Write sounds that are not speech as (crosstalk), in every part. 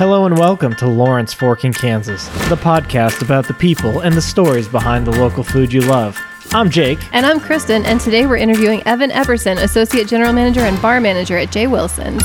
Hello and welcome to Lawrence Fork in Kansas, the podcast about the people and the stories behind the local food you love. I'm Jake. And I'm Kristen, and today we're interviewing Evan Epperson, Associate General Manager and Bar Manager at Jay Wilson's.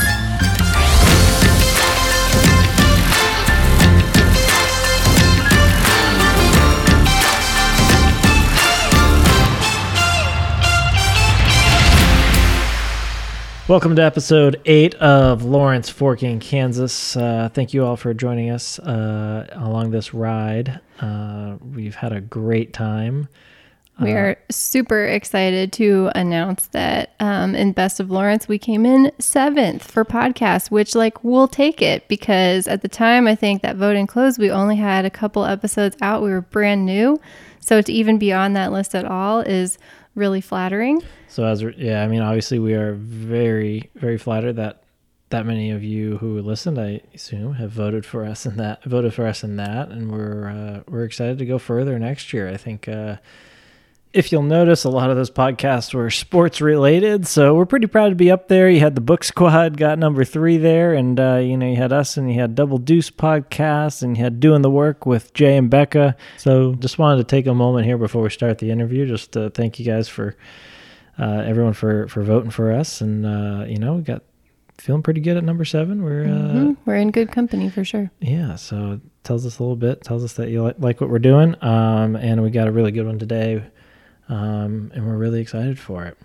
Welcome to episode eight of Lawrence Forking, Kansas. Uh, thank you all for joining us uh, along this ride. Uh, we've had a great time. We are super excited to announce that um, in Best of Lawrence, we came in seventh for podcast, which, like, we'll take it because at the time, I think that voting closed, we only had a couple episodes out. We were brand new. So to even be on that list at all is really flattering. So as yeah, I mean, obviously we are very very flattered that that many of you who listened, I assume, have voted for us in that voted for us in that, and we're uh, we're excited to go further next year. I think. Uh, if you'll notice, a lot of those podcasts were sports related, so we're pretty proud to be up there. You had the Book Squad got number three there, and uh, you know you had us, and you had Double Deuce podcast, and you had Doing the Work with Jay and Becca. So just wanted to take a moment here before we start the interview, just to thank you guys for uh, everyone for for voting for us, and uh, you know we got feeling pretty good at number seven. We're mm-hmm. we're in good company for sure. Yeah, so tells us a little bit, tells us that you like, like what we're doing, um, and we got a really good one today um, and we're really excited for it.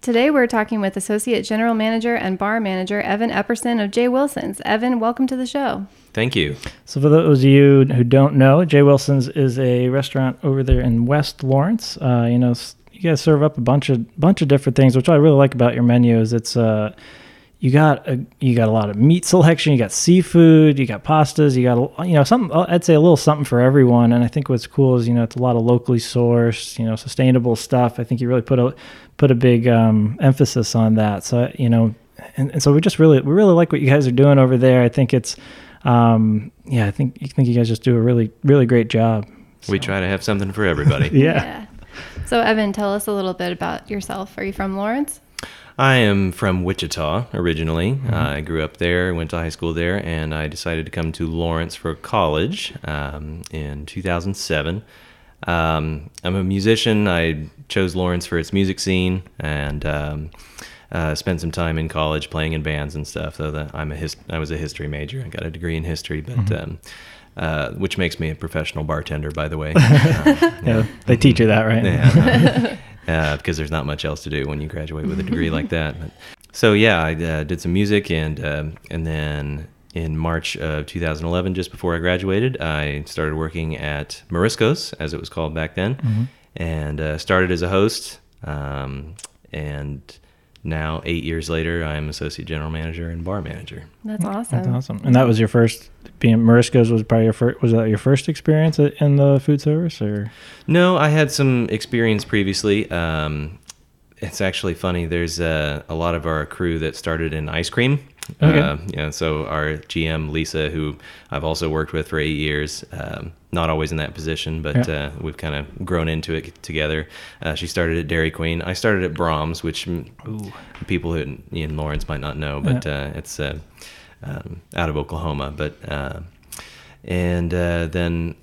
Today, we're talking with Associate General Manager and Bar Manager Evan Epperson of Jay Wilson's. Evan, welcome to the show. Thank you. So, for those of you who don't know, Jay Wilson's is a restaurant over there in West Lawrence. Uh, you know, you guys serve up a bunch of bunch of different things, which I really like about your menu. Is it's uh, you got a you got a lot of meat selection, you got seafood, you got pastas, you got a, you know something. I'd say a little something for everyone. And I think what's cool is you know it's a lot of locally sourced, you know, sustainable stuff. I think you really put a put a big um, emphasis on that. So you know, and, and so we just really we really like what you guys are doing over there. I think it's um, yeah, I think I think you guys just do a really really great job. So. We try to have something for (laughs) everybody. yeah. yeah. So Evan, tell us a little bit about yourself. Are you from Lawrence? I am from Wichita originally. Mm-hmm. Uh, I grew up there, went to high school there, and I decided to come to Lawrence for college um, in 2007. Um, I'm a musician. I chose Lawrence for its music scene and um, uh, spent some time in college playing in bands and stuff. Though that I'm a hist- I was a history major. I got a degree in history, but. Mm-hmm. Um, uh, which makes me a professional bartender, by the way. Yeah, (laughs) yeah, they teach you that, right? Yeah, (laughs) uh, because there's not much else to do when you graduate with a degree like that. But, so yeah, I uh, did some music, and uh, and then in March of 2011, just before I graduated, I started working at Marisco's, as it was called back then, mm-hmm. and uh, started as a host. Um, and now, eight years later, I'm associate general manager and bar manager. That's awesome. That's awesome. And that was your first being Marisco's was probably your first. Was that your first experience in the food service, or? No, I had some experience previously. Um, it's actually funny. There's uh, a lot of our crew that started in ice cream. Okay. Uh, you know, so our GM Lisa, who I've also worked with for eight years, um, not always in that position, but yeah. uh, we've kind of grown into it together. Uh, she started at Dairy Queen. I started at Braum's, which Ooh. people who in Lawrence might not know, but yeah. Uh, it's uh, um, out of Oklahoma. But uh, and then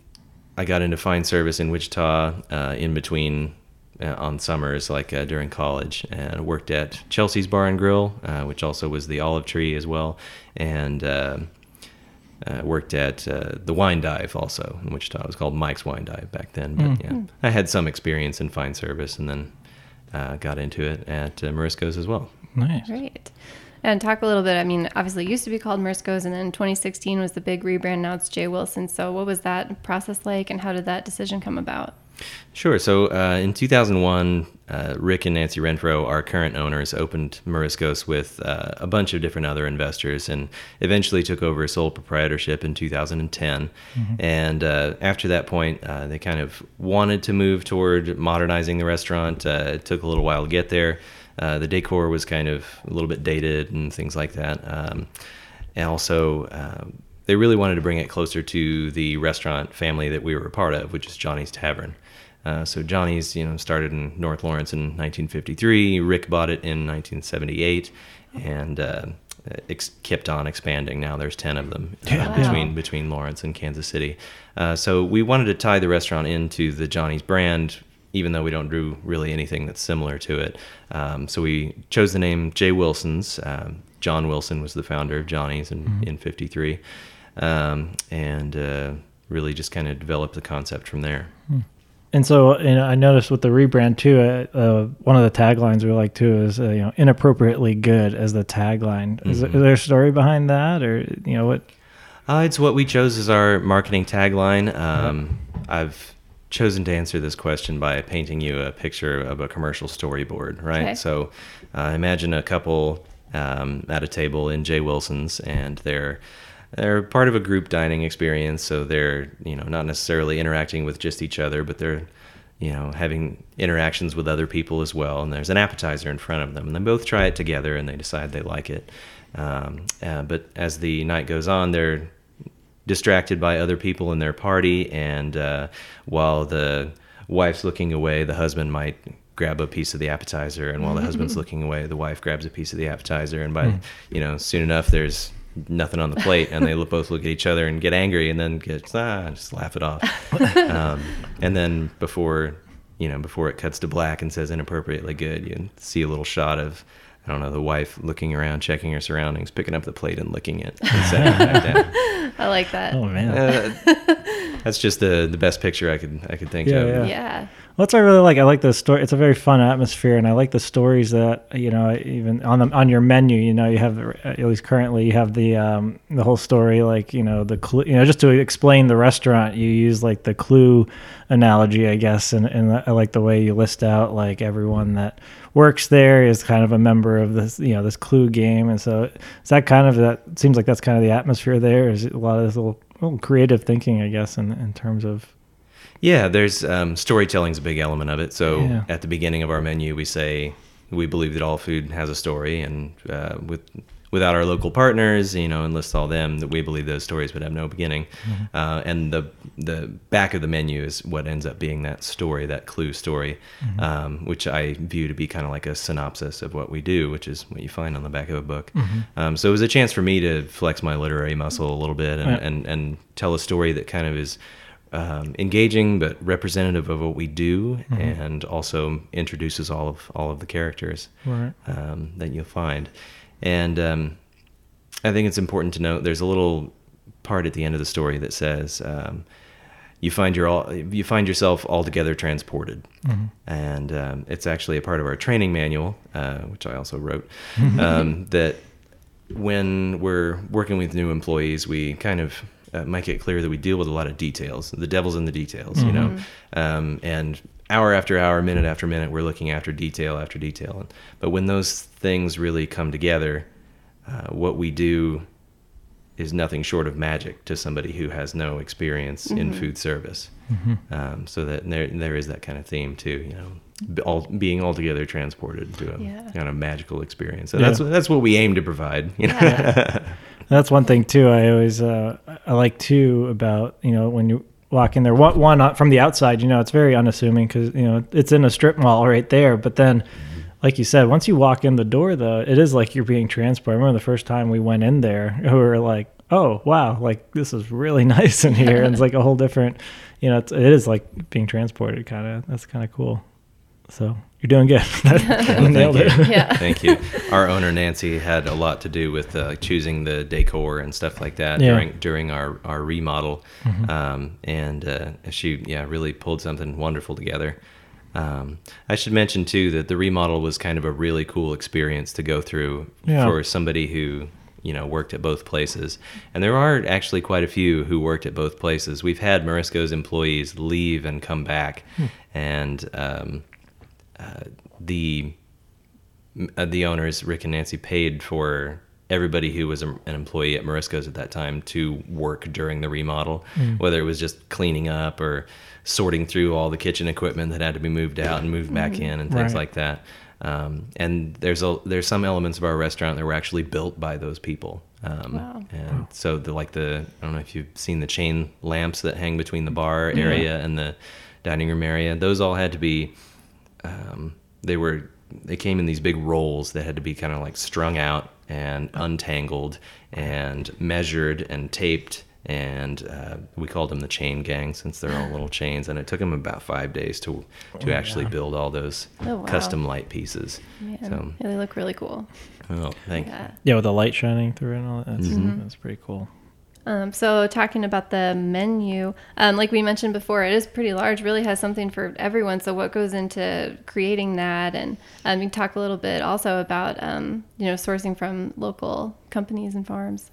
I got into fine service in Wichita in between uh, on summers, like uh, during college, and worked at Chelsea's Bar and Grill, uh, which also was the Olive Tree as well, and uh, uh, worked at uh, the Wine Dive also in Wichita. It was called Mike's Wine Dive back then. But mm. yeah, I had some experience in fine service, and then got into it at Marisco's as well. Nice, great. And talk a little bit. I mean, obviously, it used to be called Marisco's, and then 2016 was the big rebrand. Now it's Jay Wilson. So, what was that process like, and how did that decision come about? Sure. So uh, in 2001, uh, Rick and Nancy Renfro, our current owners, opened Marisco's with uh, a bunch of different other investors and eventually took over sole proprietorship in 2010. Mm-hmm. And uh, after that point, uh, they kind of wanted to move toward modernizing the restaurant. Uh, it took a little while to get there. The decor was kind of a little bit dated and things like that. Um, and also, they really wanted to bring it closer to the restaurant family that we were a part of, which is Johnny's Tavern. Uh, so Johnny's, you know, started in North Lawrence in 1953. Rick bought it in 1978, and uh, ex- kept on expanding. Now there's ten of them uh, Yeah. between between Lawrence and Kansas City. Uh, so we wanted to tie the restaurant into the Johnny's brand, even though we don't do really anything that's similar to it. Um, so we chose the name Jay Wilson's. Um, John Wilson was the founder of Johnny's in in '53, um, and uh, really just kind of developed the concept from there. And so, you know, I noticed with the rebrand too. Uh, uh, one of the taglines we like too is, uh, you know, inappropriately good as the tagline. Is, there- is there a story behind that, or you know, what? Uh, it's what we chose as our marketing tagline. Um, I've chosen to answer this question by painting you a picture of a commercial storyboard, right? Okay. So uh, imagine a couple um, at a table in Jay Wilson's, and they're they're part of a group dining experience. So they're you know not necessarily interacting with just each other, but they're you know having interactions with other people as well. And there's an appetizer in front of them, and they both try it together, and they decide they like it. Um, uh, but as the night goes on, they're distracted by other people in their party, and uh, while the wife's looking away, the husband might grab a piece of the appetizer, and while the husband's looking away, the wife grabs a piece of the appetizer, and by you know soon enough there's nothing on the plate, and they both look at each other and get angry, and then get ah just laugh it off, (laughs) um, and then before you know before it cuts to black and says inappropriately good, you see a little shot of. I don't know, the wife looking around, checking her surroundings, picking up the plate and licking it, and (laughs) setting it back down. (laughs) I like that. Oh man, Uh, (laughs) that's just the the best picture I could I could think Yeah, of. yeah. yeah. Well, that's what I really like. I like the story. It's a very fun atmosphere, and I like the stories that you know. Even on the on your menu, you know, you have at least currently you have the um, the whole story. Like you know the clue. You know, just to explain the restaurant, you use like the clue analogy, I guess. And and I like the way you list out like everyone that works there is kind of a member of this you know this clue game, and so is that kind of that seems like that's kind of the atmosphere there. Is a lot of this little, little creative thinking, I guess, in in terms of Yeah, there's um, storytelling's a big element of it. So Yeah. at the beginning of our menu, we say we believe that all food has a story, and uh, with without our local partners, you know, and list all them that we believe those stories would have no beginning. Uh, and the the back of the menu is what ends up being that story, that clue story, um, which I view to be kind of like a synopsis of what we do, which is what you find on the back of a book. Um, so it was a chance for me to flex my literary muscle a little bit and, Yeah. and, and tell a story that kind of is um, engaging but representative of what we do, and also introduces all of all of the characters Right. um, that you'll find. And um, I think it's important to note there's a little part at the end of the story that says um, you find your all you find yourself altogether transported, and um, it's actually a part of our training manual, uh, which I also wrote. um, that when we're working with new employees, we kind of uh, make it clear that we deal with a lot of details. The devil's in the details, you know. Um, and hour after hour, minute after minute, we're looking after detail after detail. But when those things really come together, uh, what we do is nothing short of magic to somebody who has no experience in food service. Um, so that there there is that kind of theme too, you know, all, being altogether transported to a Yeah. kind of magical experience. So Yeah. that's that's what we aim to provide. You know? Yeah. (laughs) That's one thing too. I always uh, I like too about you know when you walk in there. One, one uh, from the outside, you know, it's very unassuming because you know it's in a strip mall right there. But then, like you said, once you walk in the door, though, it is like you're being transported. I remember the first time we went in there, (laughs) we were like, "Oh wow, like this is really (laughs) nice in here." and it's like a whole different, you know, it's, it is like being transported. Kind of that's kind of cool. So you're doing good. (laughs) you (laughs) (laughs) nailed Thank it. you. Yeah. Thank you. Our owner Nancy had a lot to do with uh, choosing the decor and stuff like that Yeah. during during our our remodel, um, and uh, she yeah really pulled something wonderful together. Um, I should mention too that the remodel was kind of a really cool experience to go through Yeah. for somebody who you know worked at both places, and there are actually quite a few who worked at both places. We've had Marisco's employees leave and come back, and um, uh, the uh, the owners, Rick and Nancy, paid for everybody who was a, an employee at Marisco's at that time to work during the remodel, whether it was just cleaning up or sorting through all the kitchen equipment that had to be moved out and moved back in and things Right. like that. Um, and there's a there's some elements of our restaurant that were actually built by those people. Um, Wow. And so the like the I don't know if you've seen the chain lamps that hang between the bar area and the dining room area. Those all had to be um, they were they came in these big rolls that had to be kind of like strung out and untangled and measured and taped and uh, we called them the chain gang since they're all little chains and it took them about five days to to Oh, actually yeah. build all those Oh, wow. custom light pieces Man, so yeah, they look really cool. oh thank Yeah. Yeah, with the light shining through it and all that. That's, Mm-hmm. that's pretty cool. Um, so talking about the menu, um, like we mentioned before, it is pretty large. Really has something for everyone. So what goes into creating that, and um, you can talk a little bit also about um, you know sourcing from local companies and farms.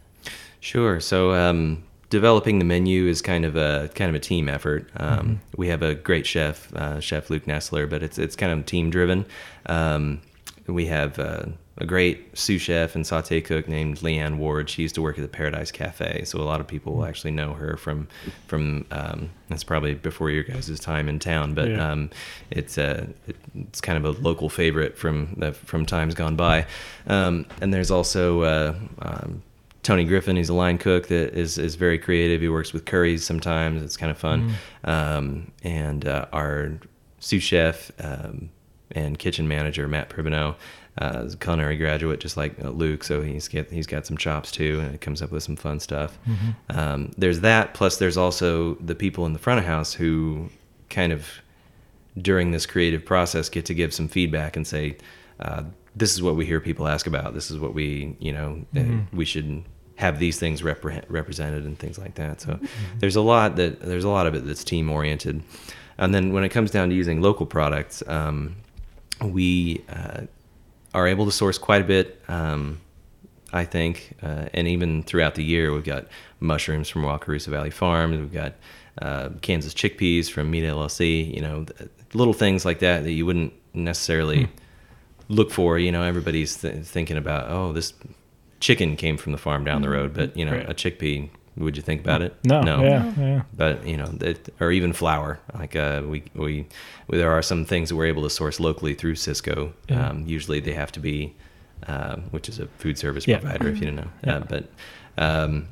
Sure. So um, developing the menu is kind of a kind of a team effort. Um, We have a great chef, uh, Chef Luke Nessler, but it's it's kind of team driven. Um, we have uh, a great sous chef and saute cook named Leanne Ward. She used to work at the Paradise Cafe, so a lot of people will actually know her from from. Um, that's probably before your guys' time in town, but Yeah. um, it's uh, it, it's kind of a local favorite from the, from times gone by. Um, and there's also uh, um, Tony Griffin. He's a line cook that is is very creative. He works with curries sometimes. It's kind of fun. Um, and uh, our sous chef um, and kitchen manager Matt Pribino. Uh, is a culinary graduate, just like uh, Luke, so he's get he's got some chops too, and it comes up with some fun stuff. Um, there's that, plus there's also the people in the front of house who kind of during this creative process get to give some feedback and say uh, this is what we hear people ask about. This is what we you know uh, we should have these things repre- represented and things like that. So there's a lot that there's a lot of it that's team oriented and then when it comes down to using local products um, we uh, are able to source quite a bit um, I think, uh, and even throughout the year, we've got mushrooms from Wakarusa Valley Farms. We've got uh, Kansas chickpeas from Meat LLC. You know, little things like that that you wouldn't necessarily look for. You know, everybody's th- thinking about, oh, this chicken came from the farm down the road, but you know, Right. a chickpea. Would you think about it? No, yeah, yeah. But you know, that, or even flour. Like uh, we, we, there are some things that we're able to source locally through Sysco. Yeah. Um, usually, they have to be, uh, which is a food service Yeah. provider, if you don't know. Yeah. Uh, but um,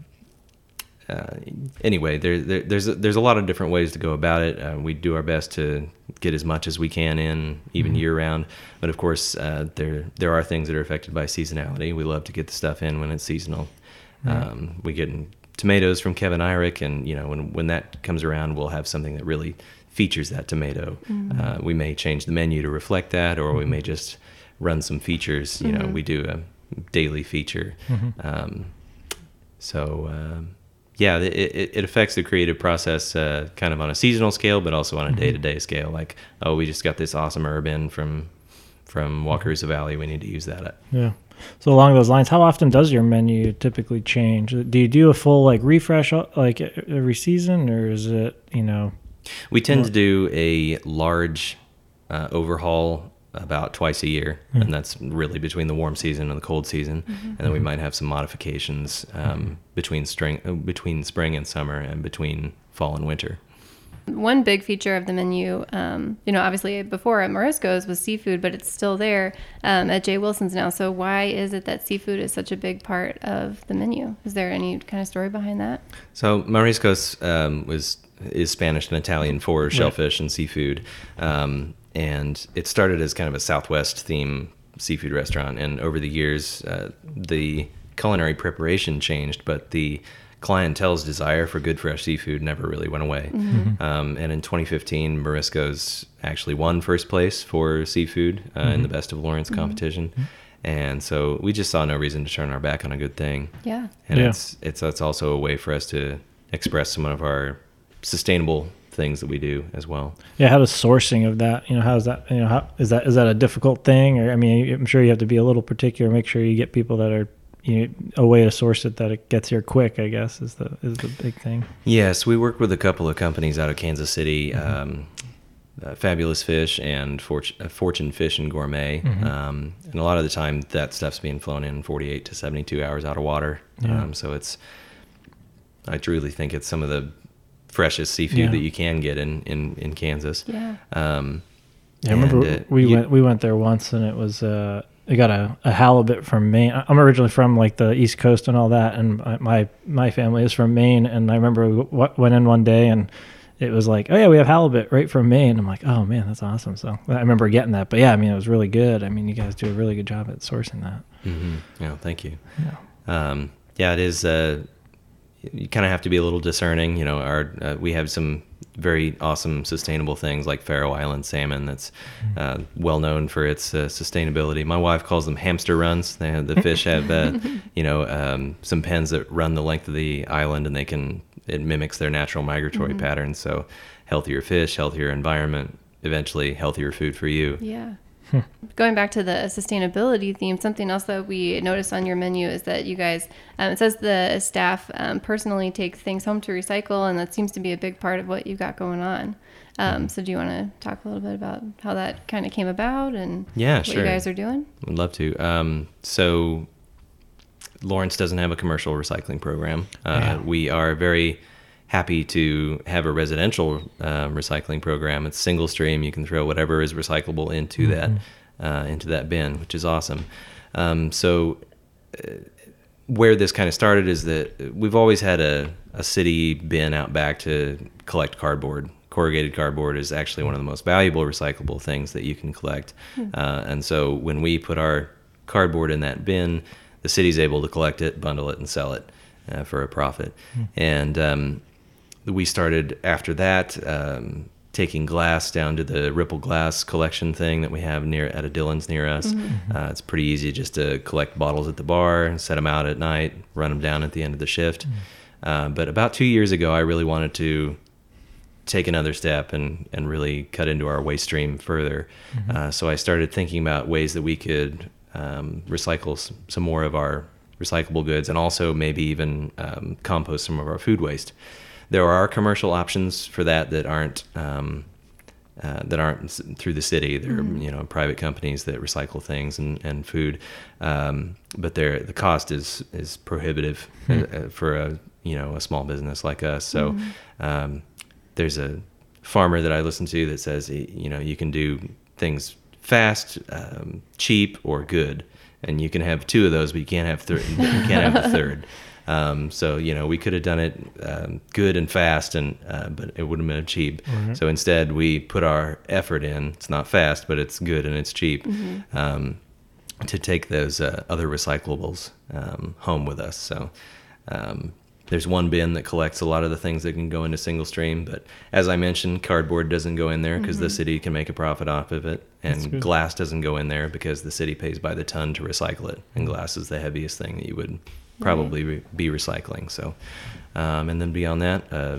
uh, anyway, there, there, there's a, there's a lot of different ways to go about it. Uh, we do our best to get as much as we can in, even year round. But of course, uh, there there are things that are affected by seasonality. We love to get the stuff in when it's seasonal. Um, we get tomatoes from Kevin Eyrick, and you know when when that comes around, we'll have something that really features that tomato. Uh, we may change the menu to reflect that, or we may just run some features. You know, we do a daily feature. Um, so um, yeah, it, it, it affects the creative process uh, kind of on a seasonal scale, but also on a day to day scale. Like, oh, we just got this awesome herb in from from Wakarusa Valley. We need to use that. Yeah. So along those lines, how often does your menu typically change? Do you do a full like refresh uh, like every season, or is it you know? We tend to do a large uh, overhaul about twice a year, and that's really between the warm season and the cold season. And then we might have some modifications um, between spring, uh, between spring and summer, and between fall and winter. One big feature of the menu, um, you know, obviously before at Marisco's was seafood, but it's still there um, at Jay Wilson's now. So why is it that seafood is such a big part of the menu? Is there any kind of story behind that? So Marisco's um, was is Spanish and Italian for shellfish and seafood, um, and it started as kind of a Southwest theme seafood restaurant. And over the years, uh, the culinary preparation changed, but the clientele's desire for good fresh seafood never really went away. Mm-hmm. Mm-hmm. Um, and in 2015, Marisco's actually won first place for seafood uh, in mm-hmm. the Best of Lawrence competition. And so we just saw no reason to turn our back on a good thing Yeah. and Yeah. it's it's that's also a way for us to express some of our sustainable things that we do as well. Yeah, how does sourcing of that? You know, how's that? You know, how is that? Is that a difficult thing? Or I mean, I'm sure you have to be a little particular. Make sure you get people that are you know, a way to source it that it gets here quick. I guess is the is the big thing. Yes, we work with a couple of companies out of Kansas City, um, uh, Fabulous Fish and Fortune, uh, Fortune Fish and Gourmet. Um, and a lot of the time, that stuff's being flown in 48 to 72 hours out of water. Yeah. Um, so it's, I truly think it's some of the freshest seafood Yeah. that you can get in in, in Kansas. Yeah. Um, Yeah, I remember and, uh, we you- went we went there once, and it was uh, I got a, a halibut from Maine. I'm originally from like the East Coast and all that, and my my, family is from Maine. And I remember we w- went in one day, and it was like, oh yeah, we have halibut right from Maine. I'm like, oh man, that's awesome. So I remember getting that. But yeah, I mean, it was really good. I mean, you guys do a really good job at sourcing that. Mm-hmm. Yeah, thank you. Yeah. Um, yeah, it is. Uh, you kind of have to be a little discerning. You know, our uh, we have some very awesome sustainable things like Faroe Island salmon that's uh, well known for its uh, sustainability. My wife calls them hamster runs. They have, the fish have uh, (laughs) you know um, some pens that run the length of the island and they can it mimics their natural migratory Mm-hmm. patterns. So healthier fish, healthier environment, eventually healthier food for you. Yeah. Going back to the sustainability theme, something else that we noticed on your menu is that you guys, um, it says the staff um, personally take things home to recycle, and that seems to be a big part of what you've got going on. Um, so, do you want to talk a little bit about how that kind of came about and Yeah, what sure. you guys are doing? I'd love to. Um, so Lawrence doesn't have a commercial recycling program. Uh, Yeah. We are very happy to have a residential uh, recycling program. It's single stream. You can throw whatever is recyclable into that uh, into that bin, which is awesome. Um, so uh, where this kind of started is that we've always had a, a city bin out back to collect cardboard. Corrugated cardboard is actually one of the most valuable recyclable things that you can collect. Uh, and so when we put our cardboard in that bin, the city's able to collect it, bundle it, and sell it uh, for a profit. And um, we started after that um, taking glass down to the Ripple Glass collection thing that we have near at a Dillon's near us. Uh, it's pretty easy just to collect bottles at the bar, set them out at night, run them down at the end of the shift. Uh, but about two years ago, I really wanted to take another step and, and really cut into our waste stream further. Uh, so I started thinking about ways that we could um, recycle s- some more of our recyclable goods and also maybe even um, compost some of our food waste. There are commercial options for that that aren't um, uh, that aren't through the city. They're you know private companies that recycle things and, and food, um, but they're, the cost is is prohibitive uh, for a you know a small business like us. So um, there's a farmer that I listen to that says you know you can do things fast, um, cheap, or good, and you can have two of those, but you can't have thir- you can't have the (laughs) third. Um, so you know we could have done it um, good and fast, and uh, but it wouldn't have been cheap. So instead, we put our effort in. It's not fast, but it's good and it's cheap. Um, to take those uh, other recyclables um, home with us. So um, there's one bin that collects a lot of the things that can go into single stream, but as I mentioned, cardboard doesn't go in there because the city can make a profit off of it, and glass doesn't go in there because the city pays by the ton to recycle it, and glass is the heaviest thing that you would probably re- be recycling. So, um, and then beyond that. Uh,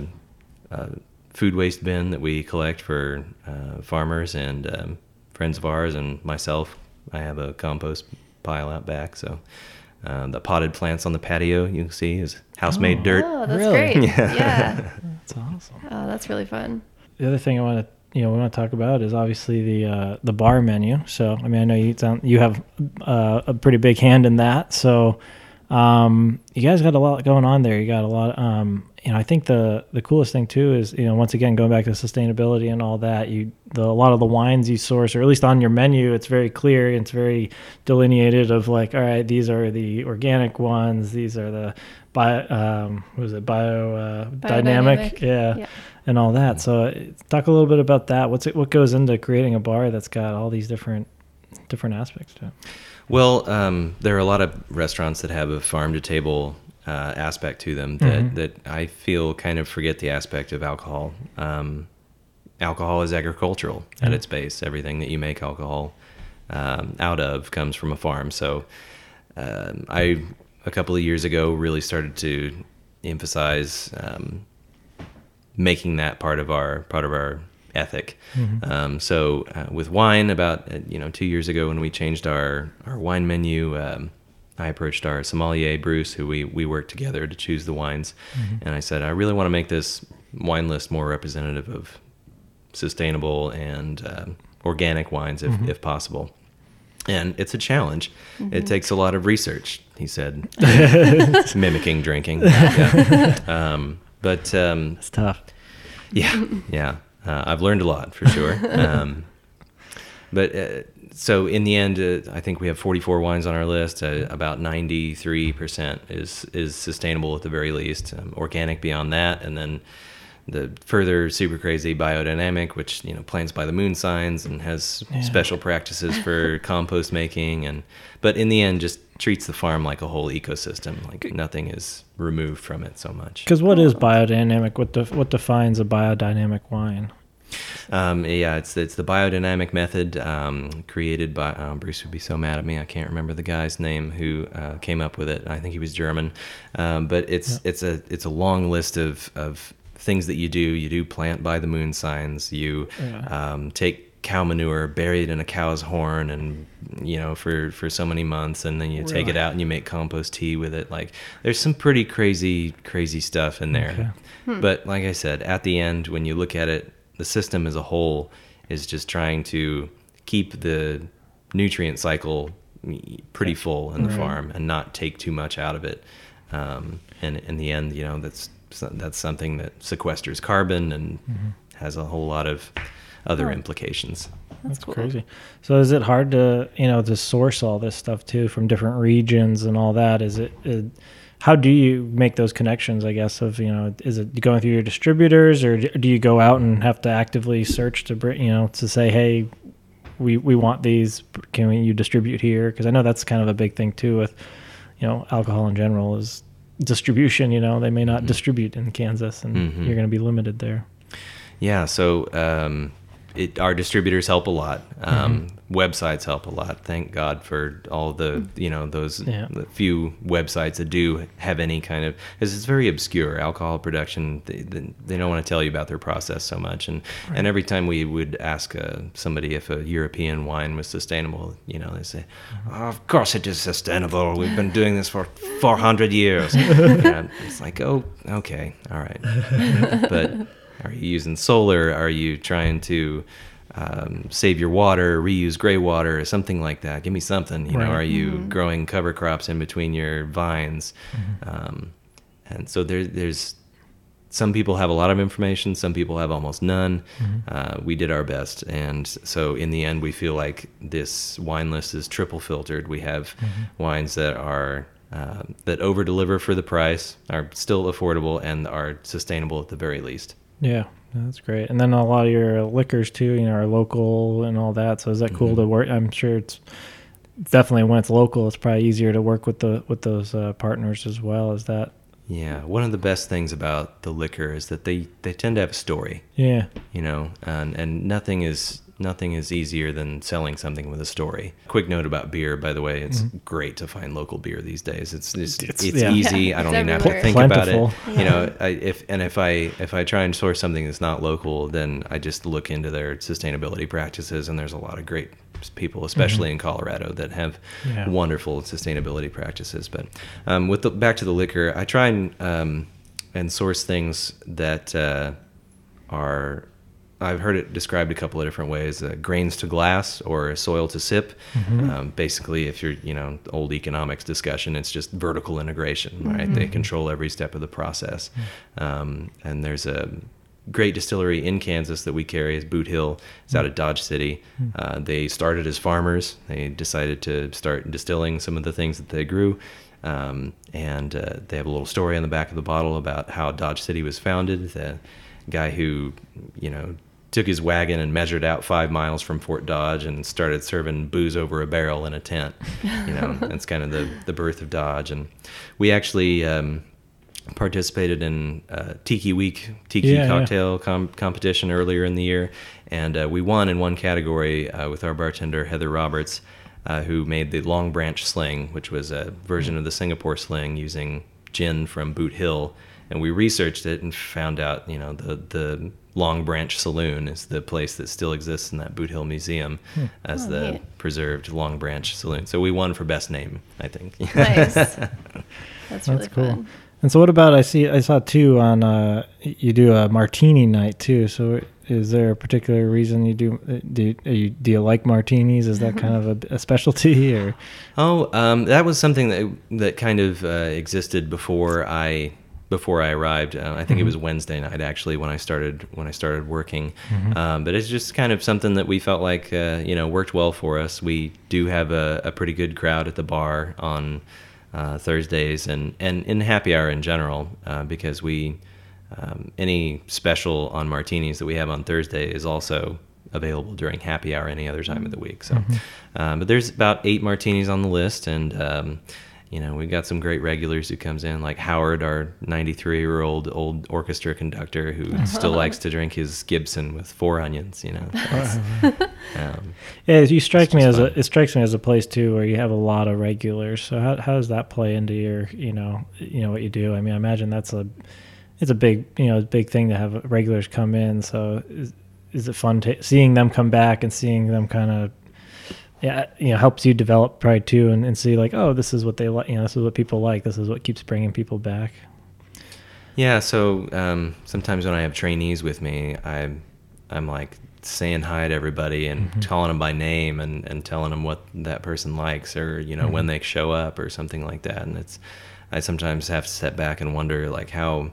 uh, food waste bin that we collect for uh, farmers and um, friends of ours and myself. I have a compost pile out back, so uh, the potted plants on the patio you can see is house-made Oh. dirt. Oh, that's Really? great. (laughs) Yeah. That's awesome. Oh, that's really fun. The other thing I want to you know we want to talk about is obviously the uh, the bar menu. So I mean I know you sound, you have uh, a pretty big hand in that. So um, you guys got a lot going on there. You got a lot. Um, you know I think the the coolest thing too is you know once again going back to sustainability and all that. You the a lot of the wines you source, or at least on your menu, it's very clear. It's very delineated of like all right, these are the organic ones. These are the bio um, what was it bio uh, dynamic yeah Yeah. and all that. So uh, talk a little bit about that. What's it? What goes into creating a bar that's got all these different different aspects to it? Well, um, there are a lot of restaurants that have a farm to table uh, aspect to them that, Mhm. that I feel kind of forget the aspect of alcohol. Um, alcohol is agricultural at its base. Everything that you make alcohol um, out of comes from a farm. So um, I, a couple of years ago, really started to emphasize um, making that part of our part of our ethic. Um, so uh, with wine, about uh, you know two years ago when we changed our our wine menu, um, I approached our sommelier Bruce, who we we worked together to choose the wines, and I said I really want to make this wine list more representative of sustainable and um, organic wines if, if possible. And it's a challenge. It takes a lot of research, he said, It's (laughs) mimicking drinking. (laughs) Yeah. Um, but um, It's tough. yeah, yeah. Uh, I've learned a lot for sure. (laughs) Um, but uh, so in the end, uh, I think we have 44 wines on our list. Uh, about 93% is is sustainable at the very least, um, organic beyond that, and then the further super crazy biodynamic, which you know plants by the moon signs and has Yeah. special practices for (laughs) compost making, and but in the end, just treats the farm like a whole ecosystem. Like nothing is removed from it so much. Because what is biodynamic? What def- what defines a biodynamic wine? Um, yeah, it's it's the biodynamic method um, created by um, Bruce would be so mad at me. I can't remember the guy's name who uh, came up with it. I think he was German, um, but it's it's a it's a long list of of things that you do. You do plant by the moon signs. You Yeah. um, take cow manure, buried in a cow's horn, and you know for for so many months, and then you take it out and you make compost tea with it. Like there's some pretty crazy crazy stuff in there. But like I said, at the end, when you look at it, the system as a whole is just trying to keep the nutrient cycle pretty full in the Right. farm and not take too much out of it. Um, and in the end, you know, that's that's something that sequesters carbon and has a whole lot of other Oh. implications. That's, That's cool. crazy. So is it hard to you know to source all this stuff too from different regions and all that? Is it? it how do you make those connections? I guess of you know, is it going through your distributors or do you go out and have to actively search to bring you know to say, hey, we we want these. Can we, you distribute here? Because I know that's kind of a big thing too with you know alcohol in general is distribution. You know, they may not distribute in Kansas, and Mhm. you're going to be limited there. Yeah, so um, it, our distributors help a lot. Um, Websites help a lot. Thank God for all the you know those Yeah. few websites that do have any kind of because it's very obscure alcohol production. They, they, they don't want to tell you about their process so much, and and every time we would ask uh, somebody if a European wine was sustainable, you know, they say, "Oh, "Of course it is sustainable. We've been doing this for 400 years." (laughs) and it's like, oh, okay, all right, (laughs) but are you using solar? Are you trying to um, save your water, reuse gray water, or something like that? Give me something. You know, are you growing cover crops in between your vines? Um, and so there, there's some people have a lot of information. Some people have almost none. Uh, we did our best, and so in the end, we feel like this wine list is triple filtered. We have wines that are uh, that over deliver for the price, are still affordable, and are sustainable at the very least. Yeah, that's great. And then a lot of your liquors too, you know, are local and all that. So is that cool to work? I'm sure it's definitely when it's local, it's probably easier to work with the with those uh, partners as well. Is that? Yeah, one of the best things about the liquor is that they, they tend to have a story, Yeah, you know, and and nothing is nothing is easier than selling something with a story. Quick note about beer, by the way, it's great to find local beer these days. It's just, It's- it's, yeah. easy. Yeah, I don't it's even have to everywhere. think about it. Plentiful. You know, I, if and if I if I try and source something that's not local, then I just look into their sustainability practices, and there's a lot of great people, especially in Colorado, that have Yeah. wonderful sustainability practices. But um, with the, back to the liquor, I try and um, and source things that uh, are. I've heard it described a couple of different ways: uh, grains to glass or soil to sip. Um, basically, if you're, you know, old economics discussion, it's just vertical integration, right? They control every step of the process. Um, and there's a great distillery in Kansas that we carry is Boot Hill. It's out of Dodge City. Uh, they started as farmers. They decided to start distilling some of the things that they grew. Um, and uh, they have a little story on the back of the bottle about how Dodge City was founded. The guy who, you know, took his wagon and measured out five miles from Fort Dodge and started serving booze over a barrel in a tent. You know, (laughs) that's kind of the, the birth of Dodge. And we actually um, participated in uh, Tiki Week Tiki Yeah, yeah. cocktail com- competition earlier in the year, and uh, we won in one category uh, with our bartender Heather Roberts, uh, who made the Long Branch Sling, which was a version of the Singapore Sling using gin from Boot Hill. And we researched it and found out, you know, the the Long Branch Saloon is the place that still exists in that Boot Hill Museum as Oh, the neat. preserved Long Branch Saloon. So we won for best name, I think. Nice. (laughs) That's really that's cool. fun. And so, what about I see? I saw two on uh, you do a martini night too. So, is there a particular reason you do? uh, Do are you, do you like martinis? Is that kind of a, a specialty (laughs) or? Oh, um, that was something that that kind of uh, existed before I before I arrived. Uh, I think it was Wednesday night actually when I started when I started working. Um, but it's just kind of something that we felt like uh, you know worked well for us. We do have a, a pretty good crowd at the bar on uh, Thursdays and and in happy hour in general uh, because we. um, any special on martinis that we have on Thursday is also available during happy hour any other time of the week. So, um, but there's about eight martinis on the list, and um, you know we've got some great regulars who comes in, like Howard, our 93 year old old orchestra conductor who (laughs) still likes to drink his Gibson with four onions. You know, (laughs) (laughs) um, Yeah, you strike me just as a it strikes me as a place too where you have a lot of regulars. So how how does that play into your you know you know what you do? I mean, I imagine that's a it's a big you know big thing to have regulars come in. So is, is it fun to, seeing them come back and seeing them kind of yeah you know helps you develop pride too and, and see like oh this is what they like you know this is what people like this is what keeps bringing people back. Yeah, so um, sometimes when I have trainees with me, I'm I'm like saying hi to everybody and calling them by name and, and telling them what that person likes or you know when they show up or something like that. And it's I sometimes have to step back and wonder like how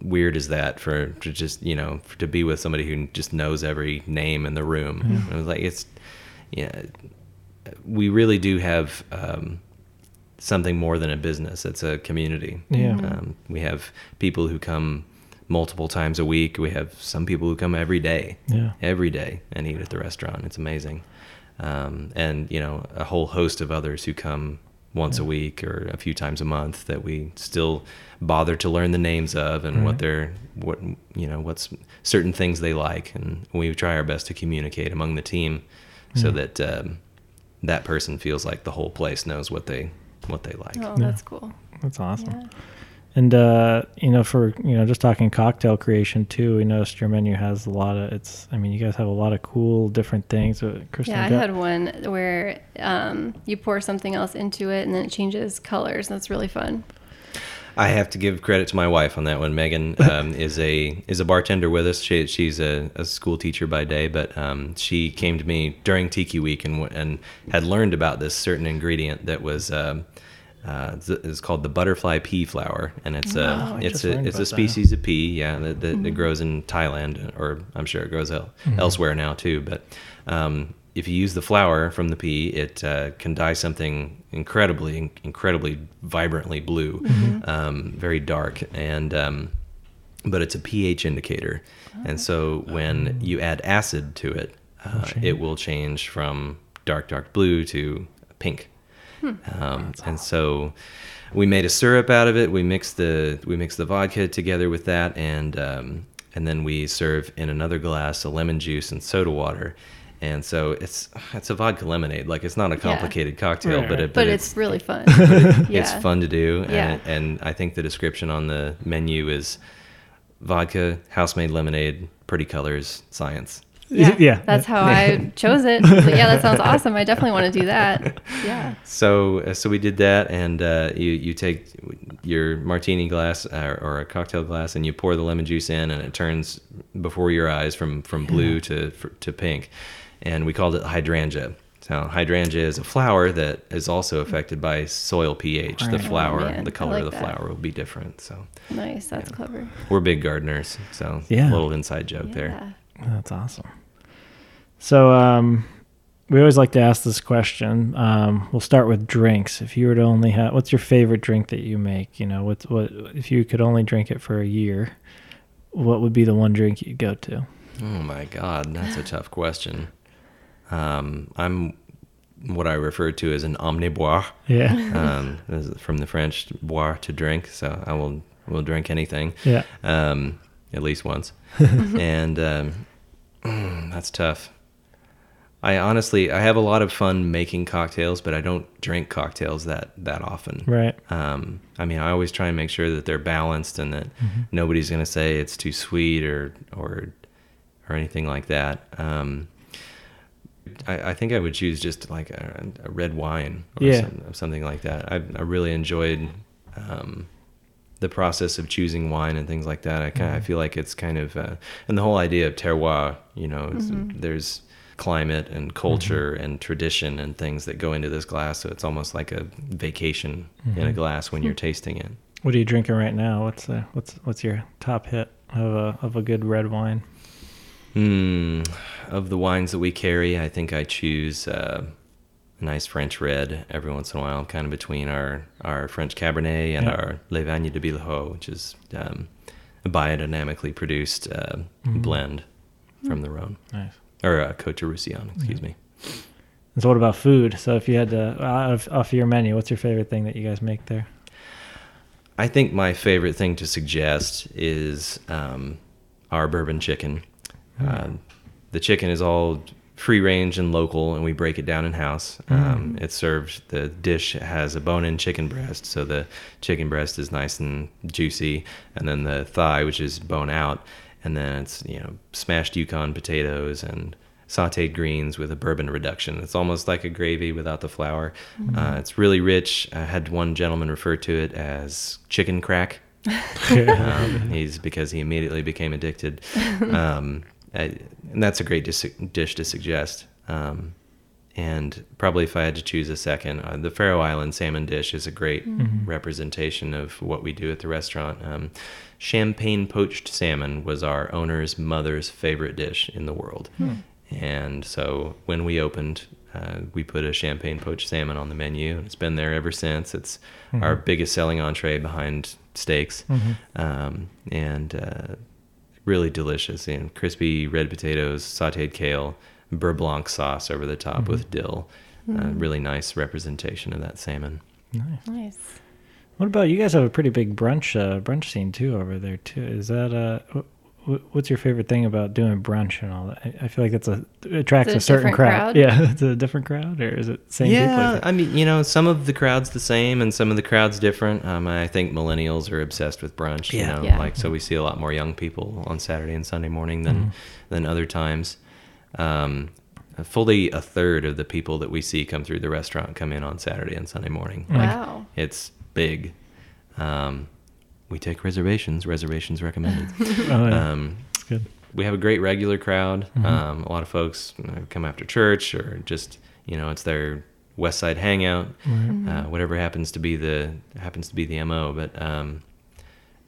weird is that for to just you know for, to be with somebody who just knows every name in the room. And was like it's yeah, we really do have. Um, something more than a business. It's a community. Yeah. Um, we have people who come multiple times a week. We have some people who come every day, Yeah. every day, and eat at the restaurant. It's amazing. Um, and you know, a whole host of others who come once a week or a few times a month that we still bother to learn the names of and what they're what you know what's certain things they like and we try our best to communicate among the team so that um, that person feels like the whole place knows what they what they like Oh, Yeah. that's cool. That's awesome. Yeah. And uh, you know, for you know, just talking cocktail creation too, we noticed your menu has a lot of. It's. I mean, you guys have a lot of cool different things. Uh, Kristen, Yeah, I had one where um, you pour something else into it and then it changes colors. That's really fun. I have to give credit to my wife on that one. Megan (laughs) um, is a is a bartender with us. She, she's a, a school teacher by day, but um, she came to me during Tiki Week and and had learned about this certain ingredient that was um, uh, it's called the butterfly pea flower, and it's Oh, it's a it's a about that. species of pea, yeah, that, that, that grows in Thailand, or I'm sure it grows el- elsewhere now too. But um, if you use the flower from the pea, it uh, can dye something incredibly, incredibly vibrantly blue, um, very dark, and um, but it's a pH indicator, and so when you add acid to it, uh, it will change from dark, dark blue to pink. Um, and so we made a syrup out of it. We mixed the we mixed the vodka together with that, and um, and then we serve in another glass a lemon juice and soda water. And so it's it's a vodka lemonade. Like it's not a complicated cocktail, Right, but it, But, it's it's, really fun. (laughs) (laughs) it's yeah. fun to do. Yeah. And, and I think the description on the menu is vodka, house made lemonade, pretty colors, science. Yeah, Yeah. That's how I chose it. But yeah, that sounds awesome. I definitely want to do that. (laughs) Yeah. So, uh, so we did that, and uh, you you take your martini glass uh, or a cocktail glass, and you pour the lemon juice in, and it turns before your eyes from from blue to to pink, and we called it hydrangea. So hydrangea is a flower that is also affected by soil pH. The Right. Oh, flower, man, the color like of the that. flower will be different. So Nice. That's Yeah. clever. we're big gardeners, so Yeah. little inside joke there. Yeah. That's awesome. So, um, we always like to ask this question. Um, we'll start with drinks. If you were to only have, what's your favorite drink that you make? You know, what's what if you could only drink it for a year? What would be the one drink you'd go to? Oh my God, that's a tough question. Um, I'm what I refer to as an omniboire. Yeah, (laughs) um, from the French boire to drink. So I will will drink anything, yeah, um, at least once, (laughs) and um, (clears throat) that's tough. I honestly I have a lot of fun making cocktails, but I don't drink cocktails that that often. right. Um, I mean, I always try and make sure that they're balanced and that nobody's going to say it's too sweet or or or anything like that. Um, I, I think I would choose just like a, a red wine or Yeah. some, something like that. I, I really enjoyed um, the process of choosing wine and things like that. I kind of I feel like it's kind of uh, and the whole idea of terroir. You know, it's, there's climate and culture and tradition and things that go into this glass. So it's almost like a vacation in a glass when you're tasting it. What are you drinking right now? What's uh, what's what's your top hit of a of a good red wine? Hmm. Of the wines that we carry, I think I choose uh, a nice French red every once in a while, kind of between our, our French Cabernet and Yeah. our Le Vanier de Bilhau, which is um, a biodynamically produced uh, blend from the Rhone Nice. or uh, Cote de Roussillon, excuse me. And so, what about food? So, if you had to out of, off your menu, what's your favorite thing that you guys make there? I think my favorite thing to suggest is um, our bourbon chicken. Um, the chicken is all free range and local, and we break it down in house. Um, it's served. The dish has a bone-in chicken breast, so the chicken breast is nice and juicy, and then the thigh, which is bone out, and then it's you know smashed Yukon potatoes and sautéed greens with a bourbon reduction. It's almost like a gravy without the flour. Uh, it's really rich. I had one gentleman refer to it as chicken crack. (laughs) um, he's because he immediately became addicted. (laughs) Um, I- and that's a great dis- dish to suggest. Um, and probably if I had to choose a second, uh, the Faroe Island salmon dish is a great representation of what we do at the restaurant. Um, champagne poached salmon was our owner's mother's favorite dish in the world. And so when we opened, uh, we put a champagne poached salmon on the menu, and it's been there ever since. It's our biggest selling entree behind steaks, um, and uh, really delicious. And crispy red potatoes, sautéed kale, beurre blanc sauce over the top with dill. Uh, really nice representation of that salmon. Nice. Nice. What about you guys? Have a pretty big brunch uh, brunch scene too over there too. Is that uh, wh- wh- what's your favorite thing about doing brunch and all that? I, I feel like that's a it attracts It's a a certain crowd. crowd? Yeah, (laughs) it's a different crowd, or is it same yeah, Is I mean, you know, some of the crowd's the same, and some of the crowd's different. Um, I think millennials are obsessed with brunch. Yeah. You know, Yeah. like so we see a lot more young people on Saturday and Sunday morning than Mm-hmm. than other times. Um, fully a third of the people that we see come through the restaurant come in on Saturday and Sunday morning. Like, Wow. it's big. Um, we take reservations. Reservations recommended. (laughs) oh, yeah. um, it's good. we have a great regular crowd. Mhm. Um, a lot of folks you know, come after church or just you know it's their West Side hangout, Right. uh, whatever happens to be the happens to be the mo. But um,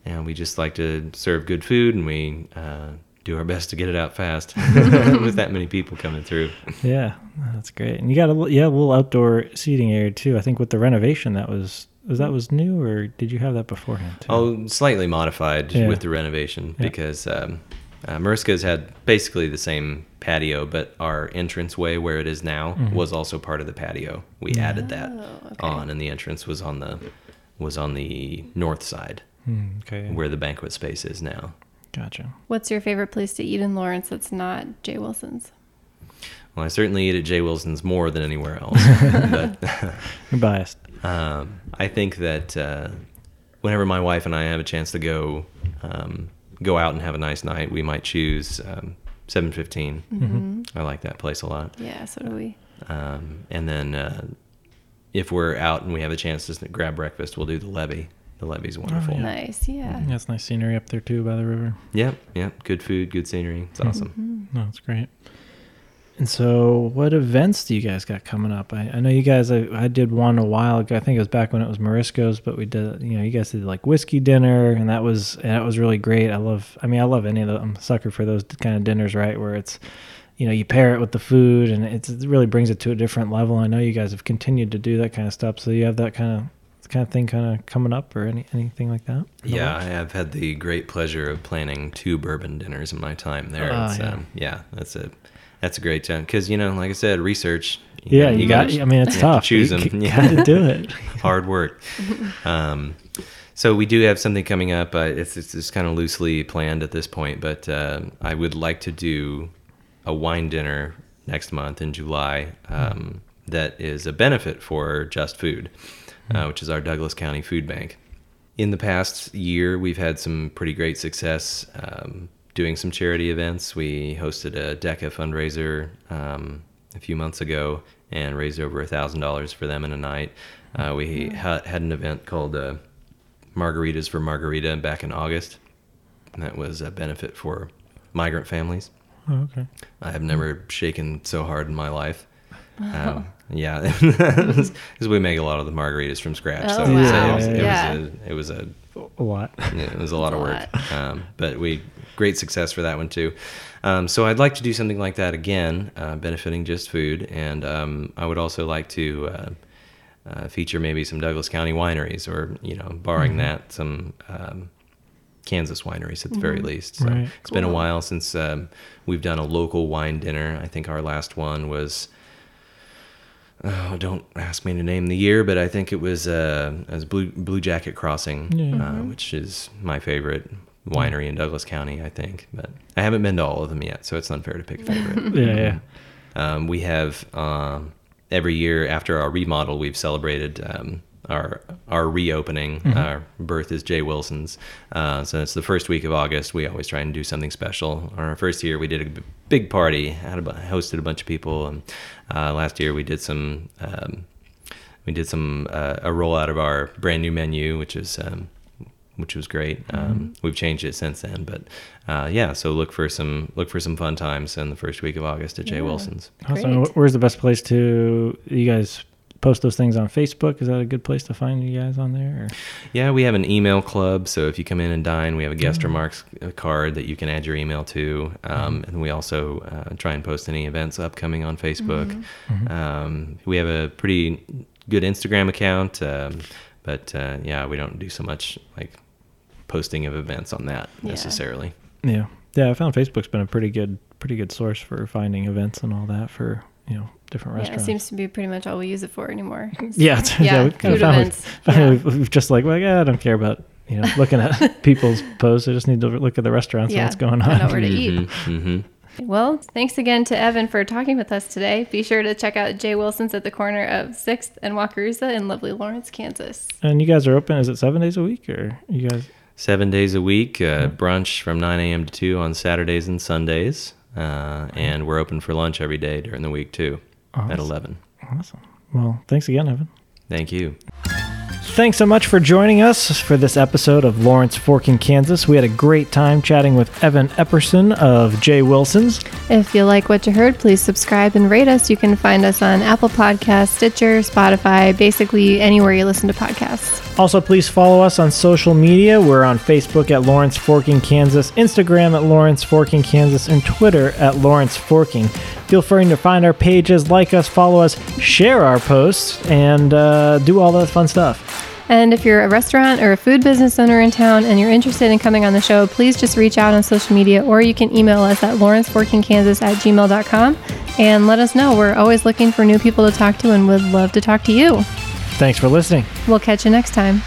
and we just like to serve good food and we uh, do our best to get it out fast (laughs) (laughs) with that many people coming through. Yeah, that's great. And you got a li- yeah a little outdoor seating area too. I think with the renovation that was was that was new or did you have that beforehand? Too? Oh, slightly modified Yeah. with the renovation Yeah. because um, uh, Marisco's had basically the same patio, but our entranceway where it is now Mhm. was also part of the patio. We added that Oh, okay. on, and the entrance was on the was on the north side Hmm, okay, where the banquet space is now. gotcha. What's your favorite place to eat in Lawrence that's not Jay Wilson's? Well, I certainly eat at Jay Wilson's more than anywhere else, (laughs) but You're biased. Um, I think that uh, whenever my wife and I have a chance to go um, go out and have a nice night, we might choose um, 715. Mm-hmm. I like that place a lot. Yeah, so do we. Um, and then uh, if we're out and we have a chance to grab breakfast, we'll do the levee. The levee's wonderful. yeah. Nice, yeah. That's nice scenery up there too by the river. Yep, yep. Good food, good scenery. It's awesome. Mm-hmm. No, it's great. And so, what events do you guys got coming up? I, I know you guys. I, I did one a while ago. I think it was back when it was Marisco's, but we did. You know, you guys did like whiskey dinner, and that was and that was really great. I love. I mean, I love any of the. I'm a sucker for those kind of dinners, right? Where it's, you know, you pair it with the food, and it's, it really brings it to a different level. I know you guys have continued to do that kind of stuff. So you have that kind of kind of thing kind of coming up, or any anything like that? Yeah, I have had the great pleasure of planning two bourbon dinners in my time there. It's, yeah. Um, yeah, that's a that's a great time because you know, like I said, research. you Yeah, know, you got. I mean, it's you have to tough. choose you them. (laughs) You to do it. (laughs) hard work. (laughs) Um, so we do have something coming up. Uh, it's, it's just kind of loosely planned at this point, but uh, I would like to do a wine dinner next month in July um, that is a benefit for Just Food, uh, which is our Douglas County Food Bank. In the past year, we've had some pretty great success um, doing some charity events. We hosted a DECA fundraiser um, a few months ago and raised over a thousand dollars for them in a night. Uh, we ha- had an event called uh, Margaritas for Margarita back in August. That was a benefit for migrant families. Oh, okay. I have never shaken so hard in my life. Um, yeah, (laughs) (laughs) because we make a lot of the margaritas from scratch. Oh, so it was- it, was, it, Yeah. was a, it was a A lot. yeah, it was a lot of work. a Um, but we great success for that one too. Um, so I'd like to do something like that again, uh, benefiting just food, and um, I would also like to uh, uh, feature maybe some Douglas County wineries, or you know, barring Mhm. that, some um, Kansas wineries at the very least. So Right. it's been a while since um, we've done a local wine dinner. I think our last one was. Oh, don't ask me to name the year, but I think it was uh, as Blue Blue Jacket Crossing, Yeah. uh, which is my favorite winery in Douglas County. I think, but I haven't been to all of them yet, so it's unfair to pick a favorite. (laughs) Yeah, yeah. Um, we have um, every year after our remodel, we've celebrated um, our our reopening. Our birth is Jay Wilson's, uh, so it's the first week of August. We always try and do something special. On our first year, we did a big party, had a, hosted a bunch of people, and uh, last year we did some. Um, we did some uh, a rollout of our brand new menu, which is um, which was great. Um, we've changed it since then, but uh, yeah. So look for some look for some fun times in the first week of August at Jay Wilson's. Awesome. Great. Where's the best place to you guys post those things on Facebook? Is that a good place to find you guys on there? Or? Yeah, we have an email club. So if you come in and dine, we have a guest remarks uh, card that you can add your email to. Um, And we also uh, try and post any events upcoming on Facebook. Um, we have a pretty good Instagram account, um, but uh, yeah, we don't do so much like posting of events on that Yeah. necessarily. Yeah, yeah. I found Facebook's been a pretty good, pretty good source for finding events and all that for you know different Yeah, it restaurants. seems to be pretty much all we use it for anymore. (laughs) yeah, it's, Yeah, we kinda food found we've- events. Yeah. we've, we've just like, well, yeah, I don't care about you know looking at (laughs) people's posts. I just need to look at the restaurants and what's going I know on. where to eat. hmm Well, thanks again to Evan for talking with us today. Be sure to check out Jay Wilson's at the corner of 6th and Wakarusa in lovely Lawrence, Kansas. And you guys are open? Is it seven days a week or you guys? Seven days a week, uh, brunch from 9 a.m. to 2 on Saturdays and Sundays. Uh, and we're open for lunch every day during the week, too, at 11. Awesome. Well, thanks again, Evan. Thank you. Thanks so much for joining us for this episode of Lawrence Forking, Kansas. We had a great time chatting with Evan Epperson of Jay Wilson's. If you like what you heard, please subscribe and rate us. You can find us on Apple Podcasts, Stitcher, Spotify, basically anywhere you listen to podcasts. Also, please follow us on social media. We're on Facebook at Lawrence Forking, Kansas, Instagram at Lawrence Forking, Kansas, and Twitter at Lawrence Forking. Feel free to find our pages, like us, follow us, share our posts, and uh, do all that fun stuff. And if you're a restaurant or a food business owner in town and you're interested in coming on the show, please just reach out on social media or you can email us at lawrenceforkingkansas at gmail.com and let us know. We're always looking for new people to talk to and would love to talk to you. Thanks for listening. We'll catch you next time.